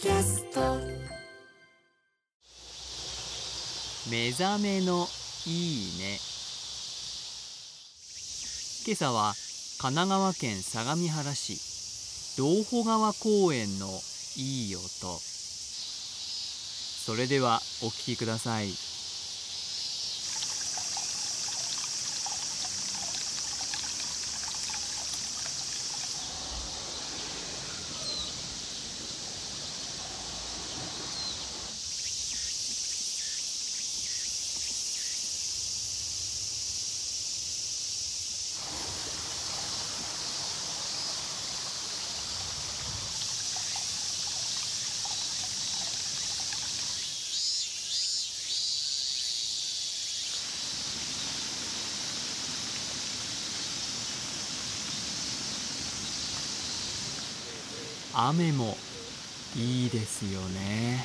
キャスト。目覚めのいいね。今朝は神奈川県相模原市道保川公園のいい音。それではお聴きください。雨もいいですよね。